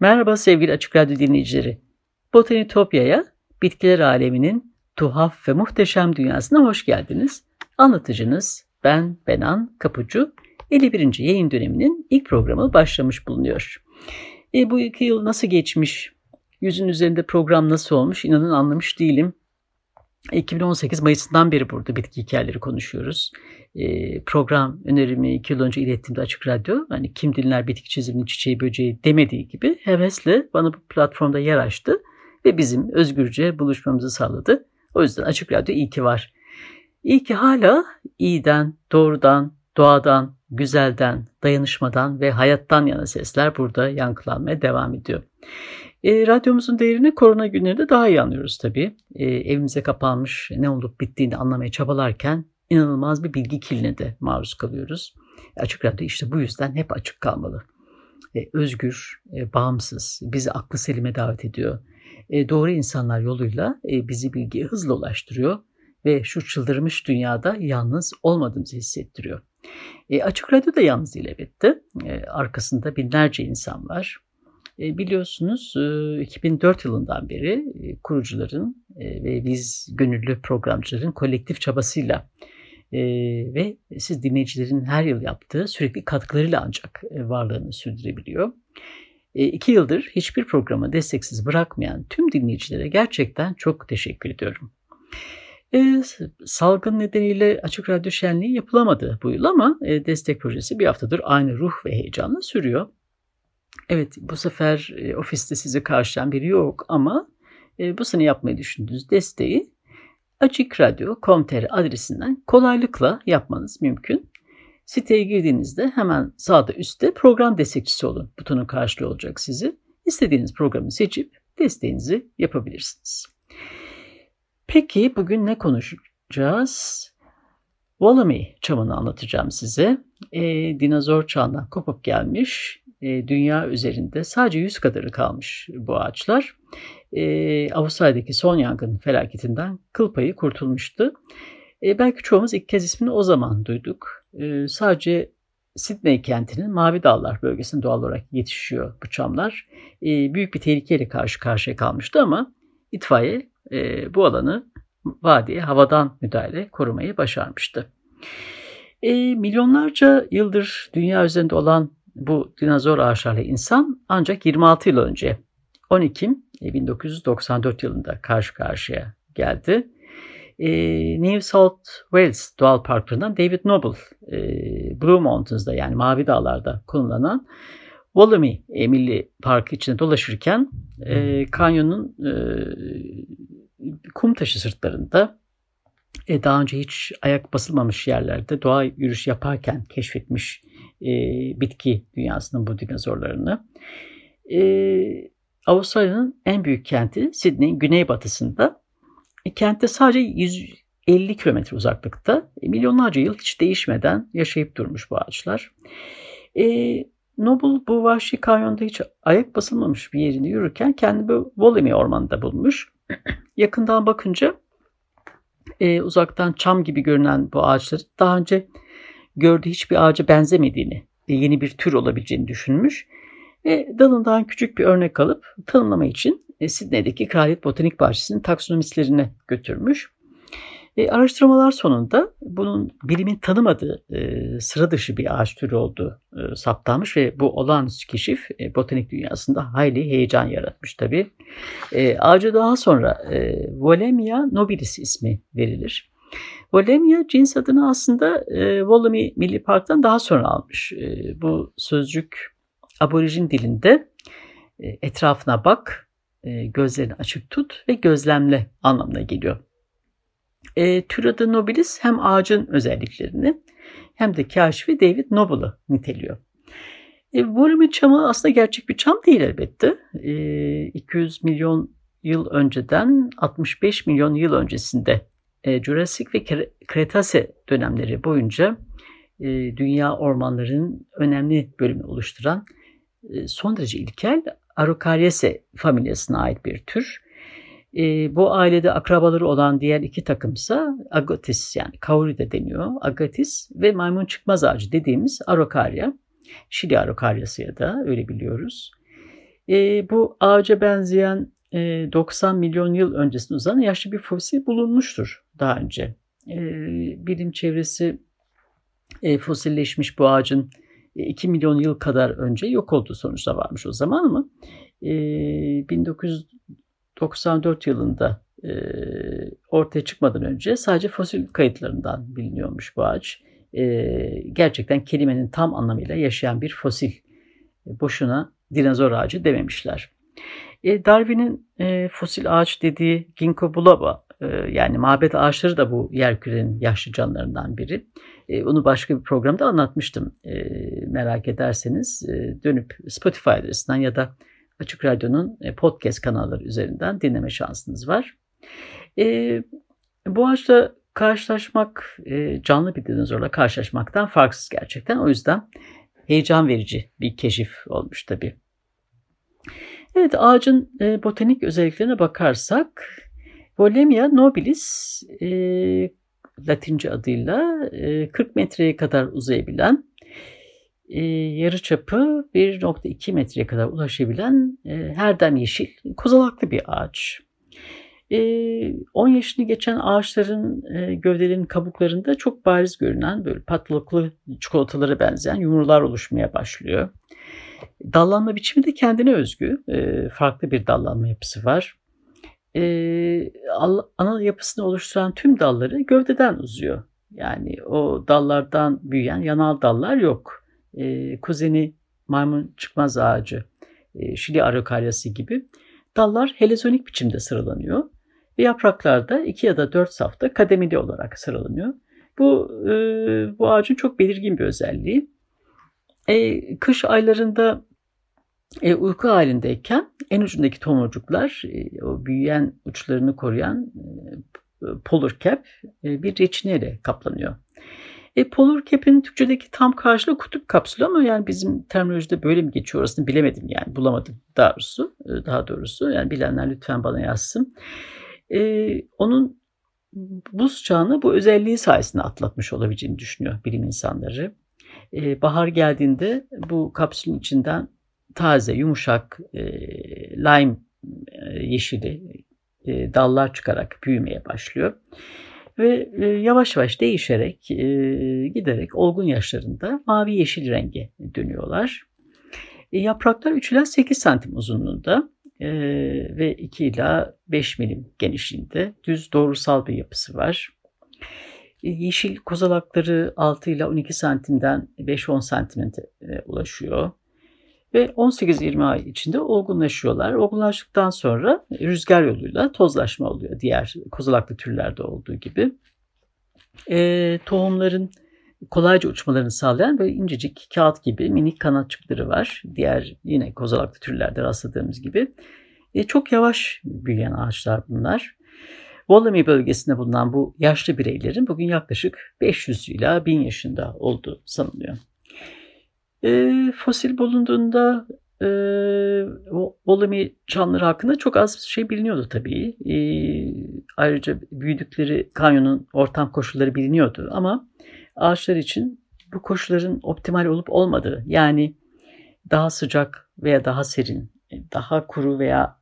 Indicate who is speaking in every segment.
Speaker 1: Merhaba sevgili Açık Radyo dinleyicileri. Botanitopya'ya, bitkiler aleminin tuhaf ve muhteşem dünyasına hoş geldiniz. Anlatıcınız ben Benan Kapucu. 51. yayın döneminin ilk programı başlamış bulunuyor. E, bu iki yıl nasıl geçmiş? Yüzün üzerinde program nasıl olmuş? İnanın anlamış değilim. 2018 Mayıs'ından beri burada bitki hikayeleri konuşuyoruz. E, program önerimi iki yıl önce ilettiğimde Açık Radyo, hani kim dinler bitki çizimini çiçeği böceği demediği gibi hevesle bana bu platformda yer açtı ve bizim özgürce buluşmamızı sağladı. O yüzden Açık Radyo iyi ki var. İyi ki hala iyiden, doğrudan, doğadan, güzelden, dayanışmadan ve hayattan yana sesler burada yankılanmaya devam ediyor. E, radyomuzun değerini korona günlerinde daha iyi anlıyoruz tabii. E, evimize kapanmış ne olup bittiğini anlamaya çabalarken inanılmaz bir bilgi kirline de maruz kalıyoruz. Açık Radyo işte bu yüzden hep açık kalmalı. E, özgür, e, bağımsız, bizi aklı selime davet ediyor. E, doğru insanlar yoluyla e, bizi bilgiye hızla ulaştırıyor ve şu çıldırmış dünyada yalnız olmadığımızı hissettiriyor. E, Açık Radyo da yalnız değil elbette. E, arkasında binlerce insan var. E, biliyorsunuz 2004 e, yılından beri e, kurucuların ve biz gönüllü programcıların kolektif çabasıyla ve siz dinleyicilerin her yıl yaptığı sürekli katkılarıyla ancak varlığını sürdürebiliyor. İki yıldır hiçbir programı desteksiz bırakmayan tüm dinleyicilere gerçekten çok teşekkür ediyorum. E, salgın nedeniyle Açık Radyo Şenliği yapılamadı bu yıl ama e, destek projesi bir haftadır aynı ruh ve heyecanla sürüyor. Evet bu sefer e, ofiste sizi karşılayan biri yok ama e, bu sene yapmayı düşündüğünüz desteği Açık Radyo.com.tr adresinden kolaylıkla yapmanız mümkün. Siteye girdiğinizde hemen sağda üstte program destekçisi olun butonu karşılıyor olacak sizi. İstediğiniz programı seçip desteğinizi yapabilirsiniz. Peki bugün ne konuşacağız? Wallaby çamını anlatacağım size. E, dinozor çağından kopup gelmiş e, dünya üzerinde sadece 100 kadarı kalmış bu ağaçlar. E, Avustralya'daki son yangın felaketinden kıl payı kurtulmuştu. E, belki çoğumuz ilk kez ismini o zaman duyduk. Sadece Sydney kentinin Mavi Dağlar bölgesinde doğal olarak yetişiyor bu çamlar. Büyük bir tehlikeyle karşı karşıya kalmıştı ama itfaiye bu alanı vadiye havadan müdahale korumayı başarmıştı. E, milyonlarca yıldır dünya üzerinde olan bu dinozor ağaçlarla insan ancak 26 yıl önce 10 Ekim 1994 yılında karşı karşıya geldi. E, New South Wales Doğal Parklarından David Noble e, Blue Mountains'da yani Mavi Dağlar'da kullanılan Wollemi Milli Parkı içinde dolaşırken e, kanyonun e, kum taşı sırtlarında e, daha önce hiç ayak basılmamış yerlerde doğa yürüyüş yaparken keşfetmiş e, bitki dünyasının bu dinozorlarını. E, Avustralya'nın en büyük kenti Sydney'in güneybatısında. E, kentte sadece 150 kilometre uzaklıkta e, milyonlarca yıl hiç değişmeden yaşayıp durmuş bu ağaçlar. E, Noble bu vahşi kanyonda hiç ayak basılmamış bir yerinde yürürken kendini bu Wollemi ormanında bulmuş. Yakından bakınca e, uzaktan çam gibi görünen bu ağaçları daha önce gördüğü hiçbir ağaca benzemediğini, yeni bir tür olabileceğini düşünmüş ve dalından küçük bir örnek alıp tanımlama için e, Sidney'deki Kraliyet Botanik Bahçesi'nin taksonomistlerine götürmüş. E, araştırmalar sonunda bunun bilimin tanımadığı e, sıra dışı bir ağaç türü olduğu e, saptanmış ve bu olağanüstü keşif e, botanik dünyasında hayli heyecan yaratmış tabii. E, ağaca daha sonra e, Volemia nobilis ismi verilir. Volemia cins adını aslında e, Wollemi Milli Park'tan daha sonra almış. E, bu sözcük aborijin dilinde e, etrafına bak, e, gözlerini açık tut ve gözlemle anlamına geliyor. E, tür adı nobilis hem ağacın özelliklerini hem de kaşifi David Noble'ı niteliyor. E, Volumi çamı aslında gerçek bir çam değil elbette. E, 200 milyon yıl önceden 65 milyon yıl öncesinde e, Jurassic ve Kretase dönemleri boyunca e, dünya ormanlarının önemli bölümünü oluşturan e, son derece ilkel Araucariaceae familyasına ait bir tür. Bu ailede akrabaları olan diğer iki takımsa Agatis yani kauri de deniyor. Agatis ve maymun çıkmaz ağacı dediğimiz Araucaria. Şili Araucariası ya da öyle biliyoruz. Bu ağaca benzeyen e, 90 milyon yıl öncesinde uzanan yaşlı bir fosil bulunmuştur daha önce. E, bilim çevresi e, fosilleşmiş bu ağacın 2 milyon yıl kadar önce yok olduğu sonuçta varmış o zaman ama e, 1994 yılında e, ortaya çıkmadan önce sadece fosil kayıtlarından biliniyormuş bu ağaç. E, gerçekten kelimenin tam anlamıyla yaşayan bir fosil. E, boşuna dinozor ağacı dememişler. E, Darwin'in e, fosil ağaç dediği Ginkgo biloba e, yani mabet ağaçları da bu yerkürenin yaşlı canlarından biri. Onu başka bir programda anlatmıştım. E, merak ederseniz e, dönüp Spotify adresinden ya da Açık Radyo'nun e, podcast kanalları üzerinden dinleme şansınız var. Bu ağaçla karşılaşmak, e, canlı bir dinozorla karşılaşmaktan farksız gerçekten. O yüzden heyecan verici bir keşif olmuş tabii. Evet ağacın botanik özelliklerine bakarsak Volemia nobilis e, Latince adıyla e, 40 metreye kadar uzayabilen e, yarı çapı 1.2 metreye kadar ulaşabilen e, herdem yeşil kozalaklı bir ağaç. E, 10 yaşını geçen ağaçların e, gövdelerinin kabuklarında çok bariz görünen böyle patlıklı çikolatalara benzeyen yumrular oluşmaya başlıyor. Dallanma biçimi de kendine özgü. E, farklı bir dallanma yapısı var. E, ana yapısını oluşturan tüm dalları gövdeden uzuyor. Yani o dallardan büyüyen yanal dallar yok. E, kuzeni maymun çıkmaz ağacı, e, Şili araukaryası gibi dallar helezonik biçimde sıralanıyor. Ve yapraklar da iki ya da dört safta kademeli olarak sıralanıyor. Bu, e, bu ağacın çok belirgin bir özelliği. E, kış aylarında e, uyku halindeyken en ucundaki tomurcuklar e, o büyüyen uçlarını koruyan e, polar cap e, bir reçineyle kaplanıyor. E, polar cap'in Türkçedeki tam karşılığı kutup kapsülü ama yani bizim terminolojide böyle mi geçiyor orasını bilemedim yani bulamadım daha doğrusu. E, daha doğrusu yani bilenler lütfen bana yazsın. E, onun buz çağını bu özelliği sayesinde atlatmış olabileceğini düşünüyor bilim insanları. E, bahar geldiğinde bu kapsülün içinden taze, yumuşak, e, lime e, yeşili e, dallar çıkarak büyümeye başlıyor. Ve e, yavaş yavaş değişerek, e, giderek olgun yaşlarında mavi yeşil renge dönüyorlar. E, yapraklar 3 ila 8 santim uzunluğunda e, ve 2 ila 5 milim genişliğinde düz doğrusal bir yapısı var. E, yeşil kozalakları 6 ila 12 santimden 5-10 santime ulaşıyor. Ve 18-20 ay içinde olgunlaşıyorlar. Olgunlaştıktan sonra rüzgar yoluyla tozlaşma oluyor diğer kozalaklı türlerde olduğu gibi. E, tohumların kolayca uçmalarını sağlayan böyle incecik kağıt gibi minik kanatçıkları var. Diğer yine kozalaklı türlerde rastladığımız gibi. E, çok yavaş büyüyen ağaçlar bunlar. Wollemi bölgesinde bulunan bu yaşlı bireylerin bugün yaklaşık 500 ila 1000 yaşında olduğu sanılıyor. E, fosil bulunduğunda e, Wollemi çanları hakkında çok az şey biliniyordu tabii. E, ayrıca büyüdükleri kanyonun ortam koşulları biliniyordu ama ağaçlar için bu koşulların optimal olup olmadığı yani daha sıcak veya daha serin, daha kuru veya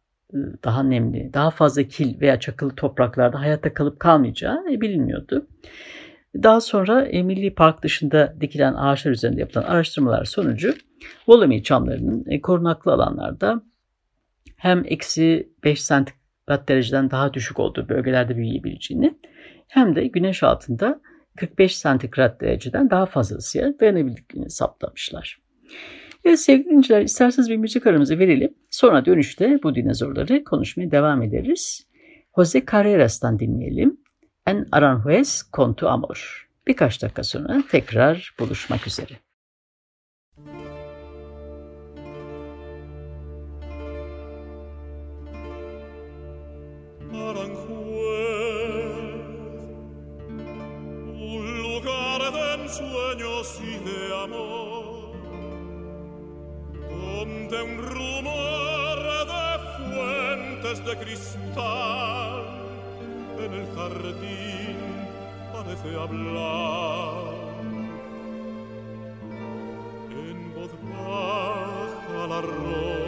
Speaker 1: daha nemli, daha fazla kil veya çakılı topraklarda hayatta kalıp kalmayacağı bilinmiyordu. Daha sonra e, Milli Park dışında dikilen ağaçlar üzerinde yapılan araştırmalar sonucu Wollemi çamlarının e, korunaklı alanlarda hem eksi 5 santigrat dereceden daha düşük olduğu bölgelerde büyüyebileceğini hem de güneş altında 45 santigrat dereceden daha fazla ısıya dayanabildiklerini saptamışlar. Evet sevgili dinleyiciler isterseniz bir müzik aramızı verelim. Sonra dönüşte bu dinozorları konuşmaya devam ederiz. Jose Carreras'tan dinleyelim. En Aranjuez con tu amor. Birkaç dakika sonra tekrar buluşmak üzere.
Speaker 2: sueños y de amor, donde un rumor de fuentes de cristal en el jardín parece hablar. En voz baja la rosa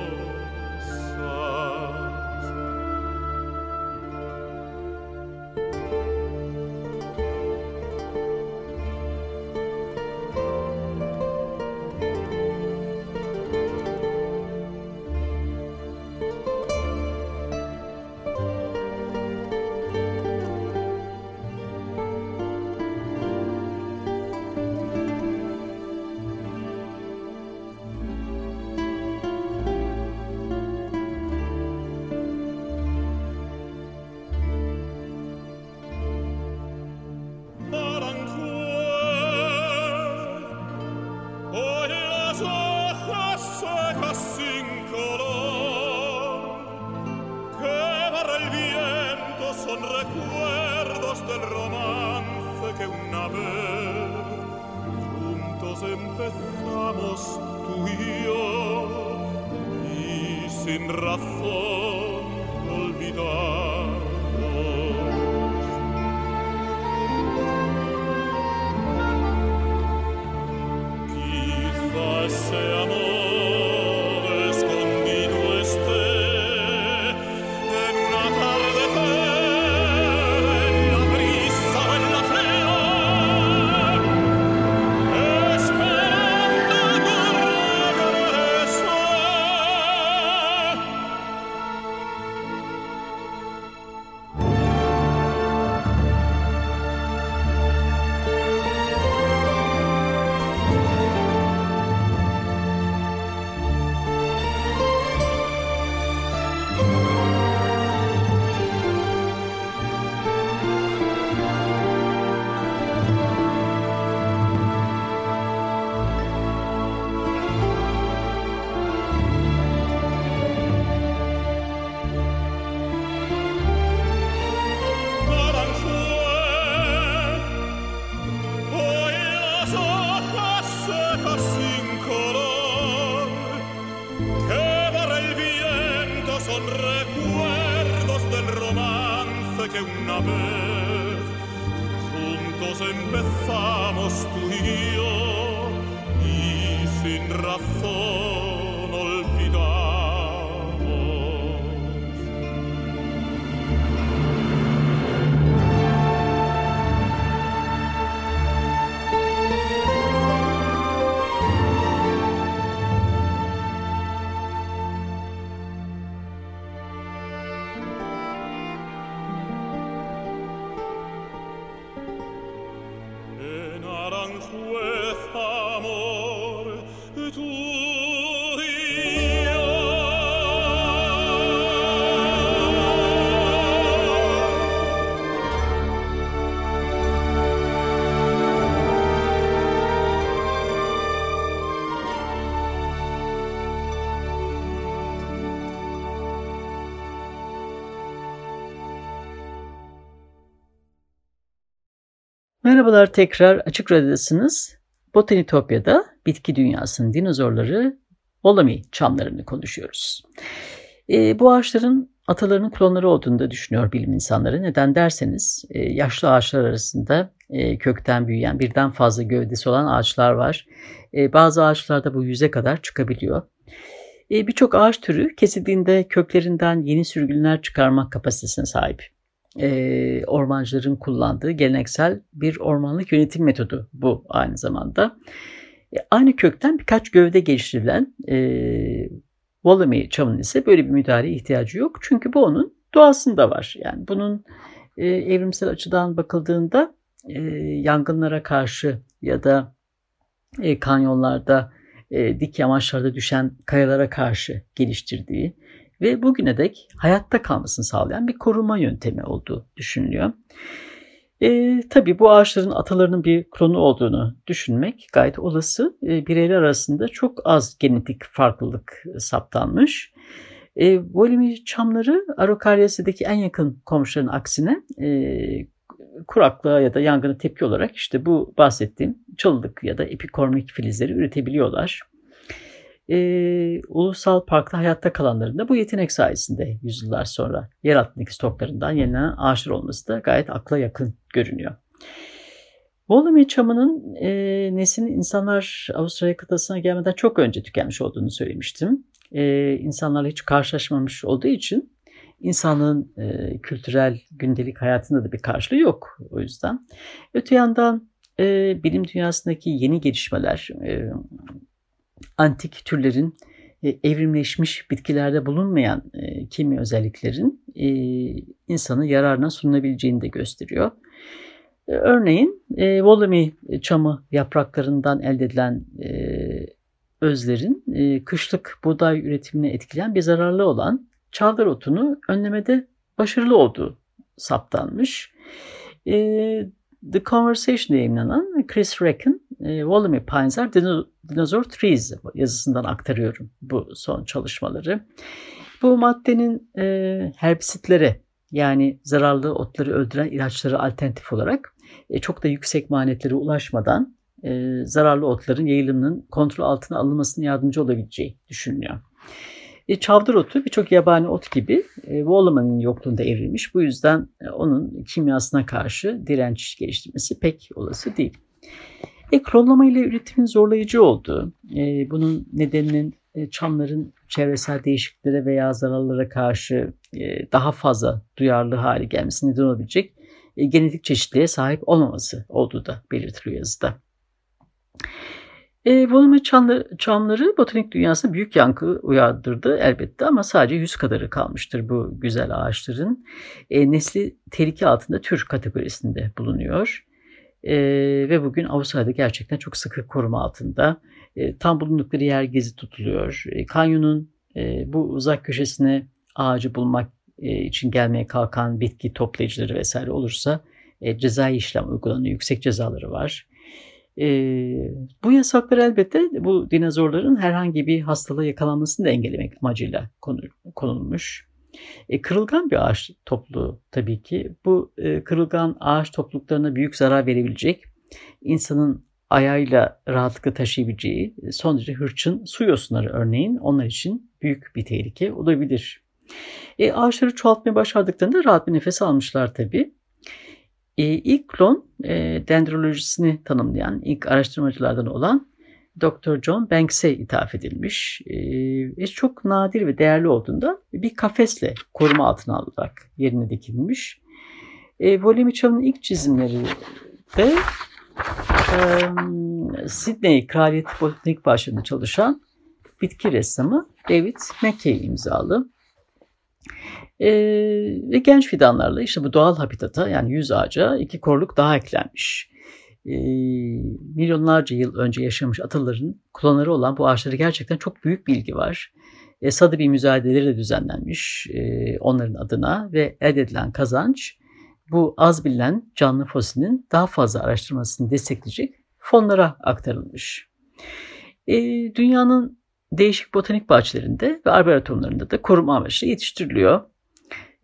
Speaker 2: você
Speaker 1: Merhabalar tekrar Açık Radyo'dasınız. Botanitopya'da bitki dünyasının dinozorları Olami çamlarını konuşuyoruz. E, bu ağaçların atalarının klonları olduğunu da düşünüyor bilim insanları. Neden derseniz e, yaşlı ağaçlar arasında e, kökten büyüyen birden fazla gövdesi olan ağaçlar var. E, bazı ağaçlarda bu yüze kadar çıkabiliyor. E, Birçok ağaç türü kesildiğinde köklerinden yeni sürgünler çıkarmak kapasitesine sahip e, ormancıların kullandığı geleneksel bir ormanlık yönetim metodu bu aynı zamanda. E, aynı kökten birkaç gövde geliştirilen e, Wallaby çamının ise böyle bir müdahaleye ihtiyacı yok. Çünkü bu onun doğasında var. Yani bunun e, evrimsel açıdan bakıldığında e, yangınlara karşı ya da e, kanyonlarda e, dik yamaçlarda düşen kayalara karşı geliştirdiği ve bugüne dek hayatta kalmasını sağlayan bir koruma yöntemi olduğu düşünülüyor. E, tabii bu ağaçların atalarının bir klonu olduğunu düşünmek gayet olası. E, bireyler arasında çok az genetik farklılık saptanmış. E, Volimi çamları Arokaryasi'deki en yakın komşuların aksine e, kuraklığa ya da yangına tepki olarak işte bu bahsettiğim çalılık ya da epikormik filizleri üretebiliyorlar. Ee, ulusal parkta hayatta kalanların da bu yetenek sayesinde yüzyıllar sonra yer altındaki stoklarından yenilenen ağaçlar olması da gayet akla yakın görünüyor. Volumi çamının e, neslinin insanlar Avustralya kıtasına gelmeden çok önce tükenmiş olduğunu söylemiştim. E, insanlarla hiç karşılaşmamış olduğu için insanlığın e, kültürel gündelik hayatında da bir karşılığı yok o yüzden. Öte yandan e, bilim dünyasındaki yeni gelişmeler, e, antik türlerin e, evrimleşmiş bitkilerde bulunmayan e, kimi özelliklerin e, insanı yararına sunulabileceğini de gösteriyor. E, örneğin e, Wolami çamı yapraklarından elde edilen özlerin kışlık buğday üretimine etkileyen bir zararlı olan çavdar otunu önlemede başarılı olduğu saptanmış. The Conversation yayınlanan Chris Reckon, e, Volume Pines are Dinosaur Trees yazısından aktarıyorum bu son çalışmaları. Bu maddenin e, herbisitlere yani zararlı otları öldüren ilaçları alternatif olarak e, çok da yüksek maliyetlere ulaşmadan e, zararlı otların yayılımının kontrol altına alınmasına yardımcı olabileceği düşünülüyor. E, çavdar otu birçok yabani ot gibi e, Wolleman'ın yokluğunda evrilmiş. Bu yüzden e, onun kimyasına karşı direnç geliştirmesi pek olası değil. E, klonlama ile üretimin zorlayıcı olduğu, e, bunun nedeninin e, çamların çevresel değişikliklere veya zararlara karşı e, daha fazla duyarlı hale gelmesi neden olabilecek e, genetik çeşitliliğe sahip olmaması olduğu da belirtiliyor yazıda. E, volume çamları, çamları botanik dünyasında büyük yankı uyandırdı elbette ama sadece yüz kadarı kalmıştır bu güzel ağaçların. E, nesli tehlike altında tür kategorisinde bulunuyor. E, ve bugün Avustralya'da gerçekten çok sıkı koruma altında. E, tam bulundukları yer gezi tutuluyor. E, kanyonun e, bu uzak köşesine ağacı bulmak e, için gelmeye kalkan bitki toplayıcıları vesaire olursa e, cezai işlem uygulanıyor. Yüksek cezaları var. E, bu yasaklar elbette bu dinozorların herhangi bir hastalığa yakalanmasını da engellemek amacıyla konulmuş. E, kırılgan bir ağaç topluluğu tabii ki. Bu e, kırılgan ağaç topluluklarına büyük zarar verebilecek, insanın ayağıyla rahatlıkla taşıyabileceği son derece hırçın su yosunları örneğin onlar için büyük bir tehlike olabilir. E, ağaçları çoğaltmaya başardıklarında rahat bir nefes almışlar tabii. E, ilk klon e, dendrolojisini tanımlayan ilk araştırmacılardan olan Dr. John Banks'e ithaf edilmiş. E, çok nadir ve değerli olduğunda bir kafesle koruma altına alınarak yerine dikilmiş. E, Volemiçam'ın ilk çizimleri de e, Sydney Kraliyet Botanik Bahçesi'nde çalışan bitki ressamı David Mackey imzalı. Ve genç fidanlarla işte bu doğal habitata yani yüz ağaca iki korluk daha eklenmiş. E, milyonlarca yıl önce yaşamış ataların klonları olan bu ağaçlara gerçekten çok büyük bilgi var. E, sadı bir müzayedeleri de düzenlenmiş e, onların adına ve elde edilen kazanç bu az bilinen canlı fosilin daha fazla araştırmasını destekleyecek fonlara aktarılmış. E, dünyanın değişik botanik bahçelerinde ve arboretumlarında da koruma amaçlı yetiştiriliyor.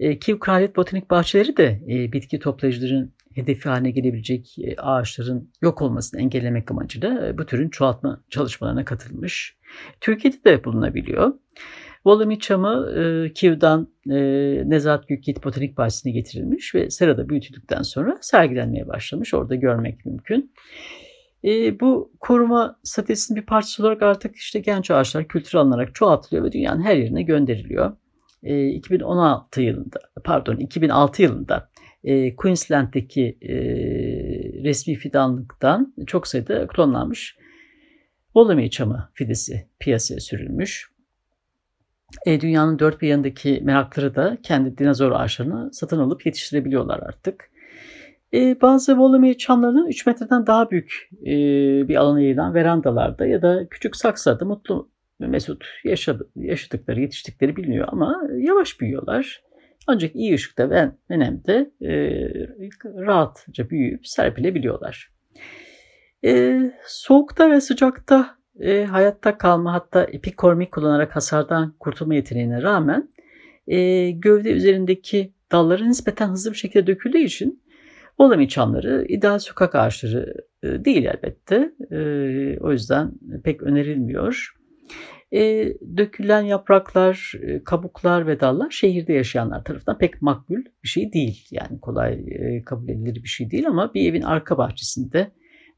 Speaker 1: E, Kiev Kraliyet Botanik Bahçeleri de e, bitki toplayıcıların hedefi haline gelebilecek e, ağaçların yok olmasını engellemek amacıyla e, bu türün çoğaltma çalışmalarına katılmış. Türkiye'de de bulunabiliyor. Volumi çamı e, Kiev'dan e, Nezahat Gülkit Botanik Bahçesi'ne getirilmiş ve serada büyütüldükten sonra sergilenmeye başlamış. Orada görmek mümkün. E, bu koruma stratejisinin bir parçası olarak artık işte genç ağaçlar kültür alınarak çoğaltılıyor ve dünyanın her yerine gönderiliyor. E, 2016 yılında, pardon 2006 yılında e, Queensland'deki e, resmi fidanlıktan çok sayıda klonlanmış Wallaby çamı fidesi piyasaya sürülmüş. E, dünyanın dört bir yanındaki merakları da kendi dinozor ağaçlarını satın alıp yetiştirebiliyorlar artık. E, bazı Wollemi çamlarının 3 metreden daha büyük e, bir alana yayılan verandalarda ya da küçük saksılarda mutlu mesut yaşadı, yaşadıkları, yetiştikleri biliniyor ama yavaş büyüyorlar. Ancak iyi ışıkta ve önemde e, rahatça büyüyüp serpilebiliyorlar. E, soğukta ve sıcakta e, hayatta kalma hatta epikormik kullanarak hasardan kurtulma yeteneğine rağmen e, gövde üzerindeki dalları nispeten hızlı bir şekilde döküldüğü için Olami çamları ideal sokak ağaçları e, değil elbette. E, o yüzden pek önerilmiyor. E, dökülen yapraklar, e, kabuklar ve dallar şehirde yaşayanlar tarafından pek makbul bir şey değil. Yani kolay e, kabul edilir bir şey değil ama bir evin arka bahçesinde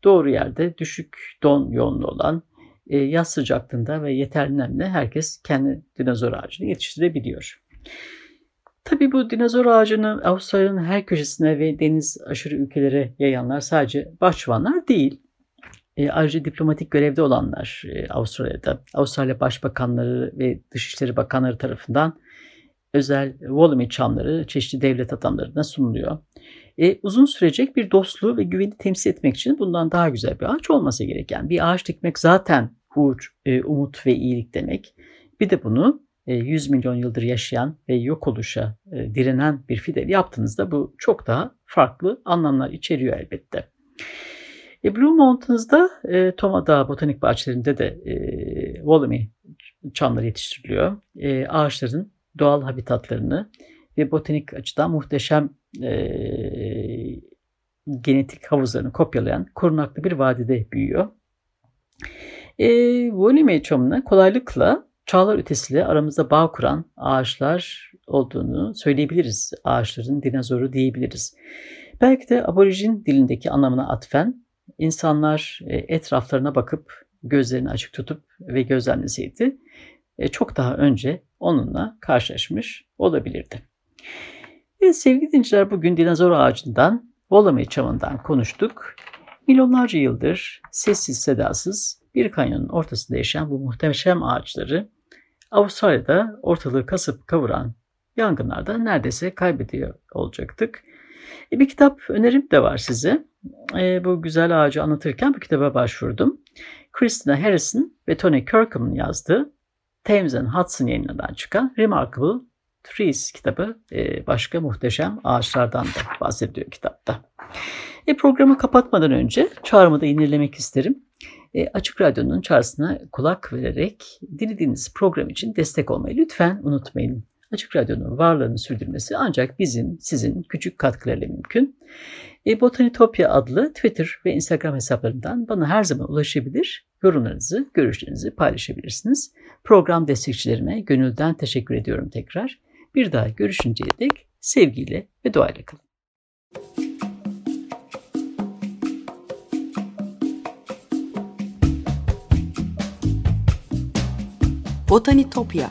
Speaker 1: doğru yerde düşük don yoğunluğu olan e, yaz sıcaklığında ve yeterli nemle herkes kendi dinozor ağacını yetiştirebiliyor. Tabii bu dinozor ağacını Avustralya'nın her köşesine ve deniz aşırı ülkelere yayanlar sadece bahçıvanlar değil. E, ayrıca diplomatik görevde olanlar e, Avustralya'da, Avustralya Başbakanları ve Dışişleri Bakanları tarafından özel Wollemi çamları çeşitli devlet adamlarına sunuluyor. E, uzun sürecek bir dostluğu ve güveni temsil etmek için bundan daha güzel bir ağaç olması gereken. Bir ağaç dikmek zaten uğur, e, umut ve iyilik demek. Bir de bunu 100 e, milyon yıldır yaşayan ve yok oluşa e, direnen bir fidel yaptığınızda bu çok daha farklı anlamlar içeriyor elbette. E, Blue Mountains'da e, Toma Dağı Botanik Bahçelerinde de e, Wollemi çamları yetiştiriliyor. E, ağaçların doğal habitatlarını ve botanik açıdan muhteşem e, genetik havuzlarını kopyalayan korunaklı bir vadide büyüyor. E, Wollemi çamına kolaylıkla çağlar ötesiyle aramızda bağ kuran ağaçlar olduğunu söyleyebiliriz. Ağaçların dinozoru diyebiliriz. Belki de aborijin dilindeki anlamına atfen insanlar e, etraflarına bakıp gözlerini açık tutup ve gözlemleseydi e, çok daha önce onunla karşılaşmış olabilirdi. Evet sevgili dinciler bugün dinozor ağacından, Wollemi çamından konuştuk. Milyonlarca yıldır sessiz sedasız bir kanyonun ortasında yaşayan bu muhteşem ağaçları Avustralya'da ortalığı kasıp kavuran yangınlarda neredeyse kaybediyor olacaktık. E, bir kitap önerim de var size. E, bu güzel ağacı anlatırken bu kitaba başvurdum. Christina Harrison ve Tony Kirkham'ın yazdığı Thames and Hudson yayınlarından çıkan Remarkable Trees kitabı e, başka muhteşem ağaçlardan da bahsediyor kitapta. E, programı kapatmadan önce çağrımı da yenilemek isterim. E, Açık Radyo'nun çağrısına kulak vererek dinlediğiniz program için destek olmayı lütfen unutmayın. Açık Radyo'nun varlığını sürdürmesi ancak bizim, sizin küçük katkılarıyla mümkün. E, Botanitopya adlı Twitter ve Instagram hesaplarından bana her zaman ulaşabilir, yorumlarınızı, görüşlerinizi paylaşabilirsiniz. Program destekçilerime gönülden teşekkür ediyorum tekrar. Bir daha görüşünceye dek sevgiyle ve duayla kalın.
Speaker 3: Botanitopya